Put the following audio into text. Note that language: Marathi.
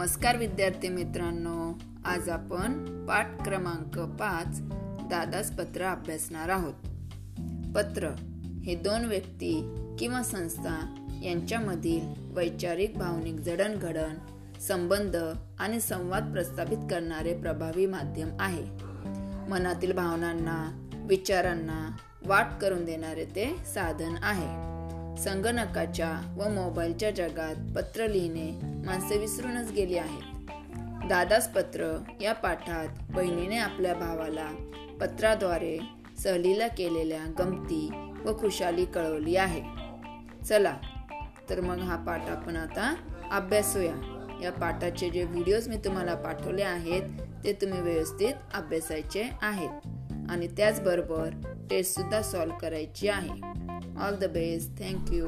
नमस्कार विद्यार्थी मित्रांनो. आज आपण पाठ क्रमांक पाच दादास पत्र अभ्यासणार आहोत. पत्र हे दोन व्यक्ती किंवा संस्था यांच्यामधील वैचारिक भावनिक जडणघडण संबंध आणि संवाद प्रस्थापित करणारे प्रभावी माध्यम आहे. मनातील भावनांना विचारांना वाट करून देणारे ते साधन आहे. संगणकाच्या व मोबाईलच्या जगात पत्र लिहिणे माणसे विसरूनच गेली आहेत. दादास पत्र या पाठात बहिणीने आपल्या भावाला पत्राद्वारे सहलीला केलेल्या गमती व खुशाली कळवली आहे. चला तर मग हा पाठ आपण आता अभ्यासूया. या पाठाचे जे व्हिडिओज मी तुम्हाला पाठवले आहेत ते तुम्ही व्यवस्थित अभ्यासायचे आहेत. आणि त्याचबरोबर टेस्टसुद्धा सॉल्व करायची आहे ऑल द बेस्ट थँक्यू